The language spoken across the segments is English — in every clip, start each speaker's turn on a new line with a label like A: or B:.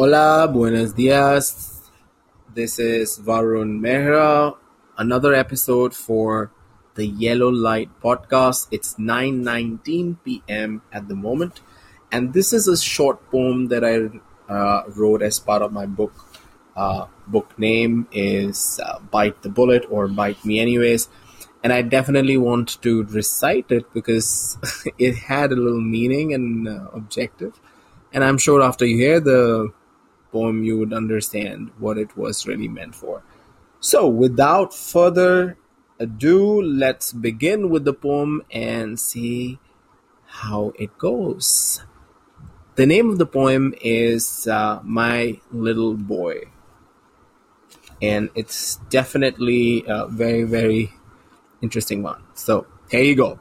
A: Hola, buenos dias. This is Varun Mehra. Another episode for the Yellow Light podcast. It's 9:19 p.m. at the moment, and this is a short poem that I uh, wrote as part of my book. Uh, book name is uh, "Bite the Bullet" or "Bite Me Anyways," and I definitely want to recite it because it had a little meaning and uh, objective. And I'm sure after you hear the poem, you would understand what it was really meant for. So, without further ado, let's begin with the poem and see how it goes. The name of the poem is uh, My Little Boy, and it's definitely a very, very interesting one. So, here you go.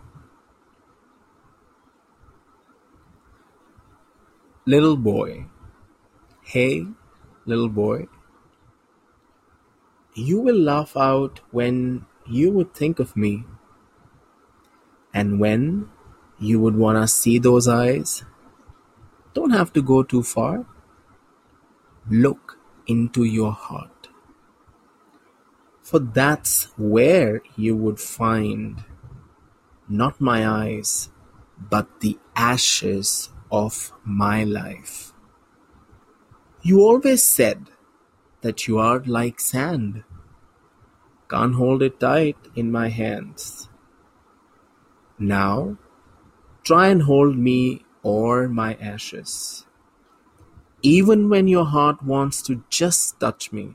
A: Little boy Hey, little boy, you will laugh out when you would think of me. And when you would want to see those eyes, don't have to go too far. Look into your heart. For that's where you would find not my eyes, but the ashes of my life. You always said that you are like sand. Can't hold it tight in my hands. Now, try and hold me or my ashes. Even when your heart wants to just touch me,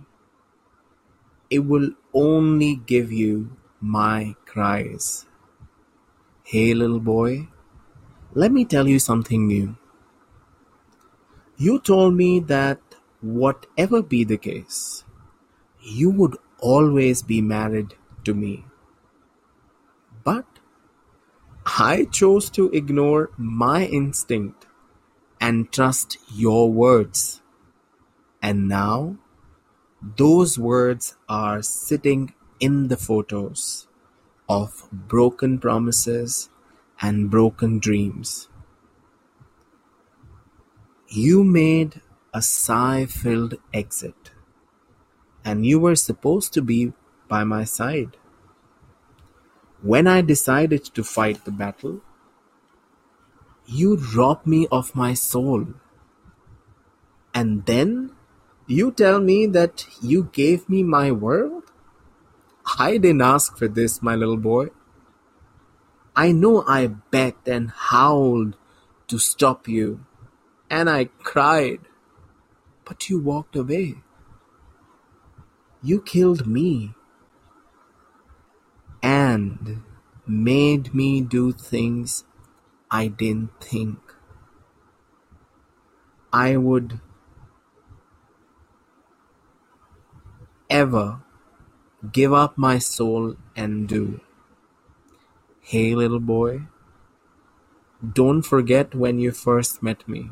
A: it will only give you my cries. Hey, little boy, let me tell you something new. You told me that whatever be the case, you would always be married to me. But I chose to ignore my instinct and trust your words. And now those words are sitting in the photos of broken promises and broken dreams. You made a sigh-filled exit, and you were supposed to be by my side. When I decided to fight the battle, you robbed me of my soul. And then you tell me that you gave me my world? I didn't ask for this, my little boy. I know I begged and howled to stop you and I cried, but you walked away. You killed me and made me do things I didn't think I would ever give up my soul and do. Hey, little boy, don't forget when you first met me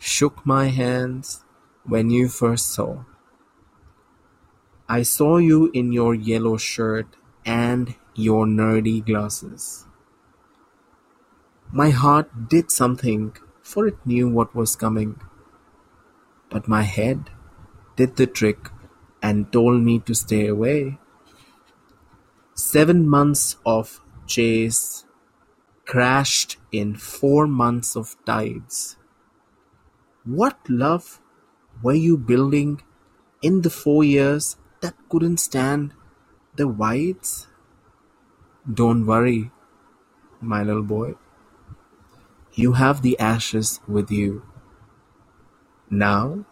A: shook my hands when you first saw. I saw you in your yellow shirt and your nerdy glasses. My heart did something, for it knew what was coming. But my head did the trick and told me to stay away. Seven months of chase crashed in four months of tides. What love were you building in the four years that couldn't stand the whites? Don't worry, my little boy. You have the ashes with you. Now,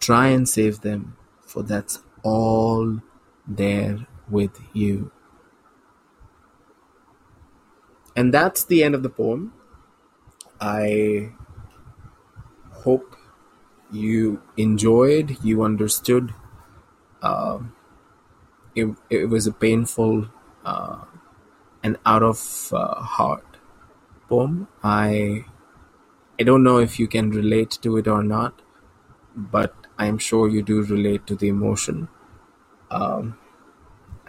A: try and save them, for that's all there with you. And that's the end of the poem. I hope you enjoyed, you understood. Uh, it, it was a painful uh, and out of uh, heart poem. I I don't know if you can relate to it or not, but I'm sure you do relate to the emotion. Um,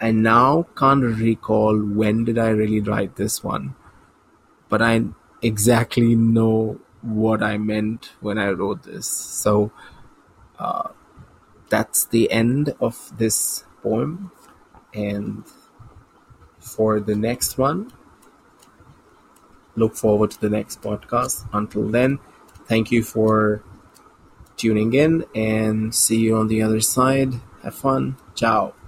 A: I now can't recall when did I really write this one, but I exactly know what I meant when I wrote this. So uh, that's the end of this poem. And for the next one, look forward to the next podcast. Until then, thank you for tuning in and see you on the other side. Have fun. Ciao.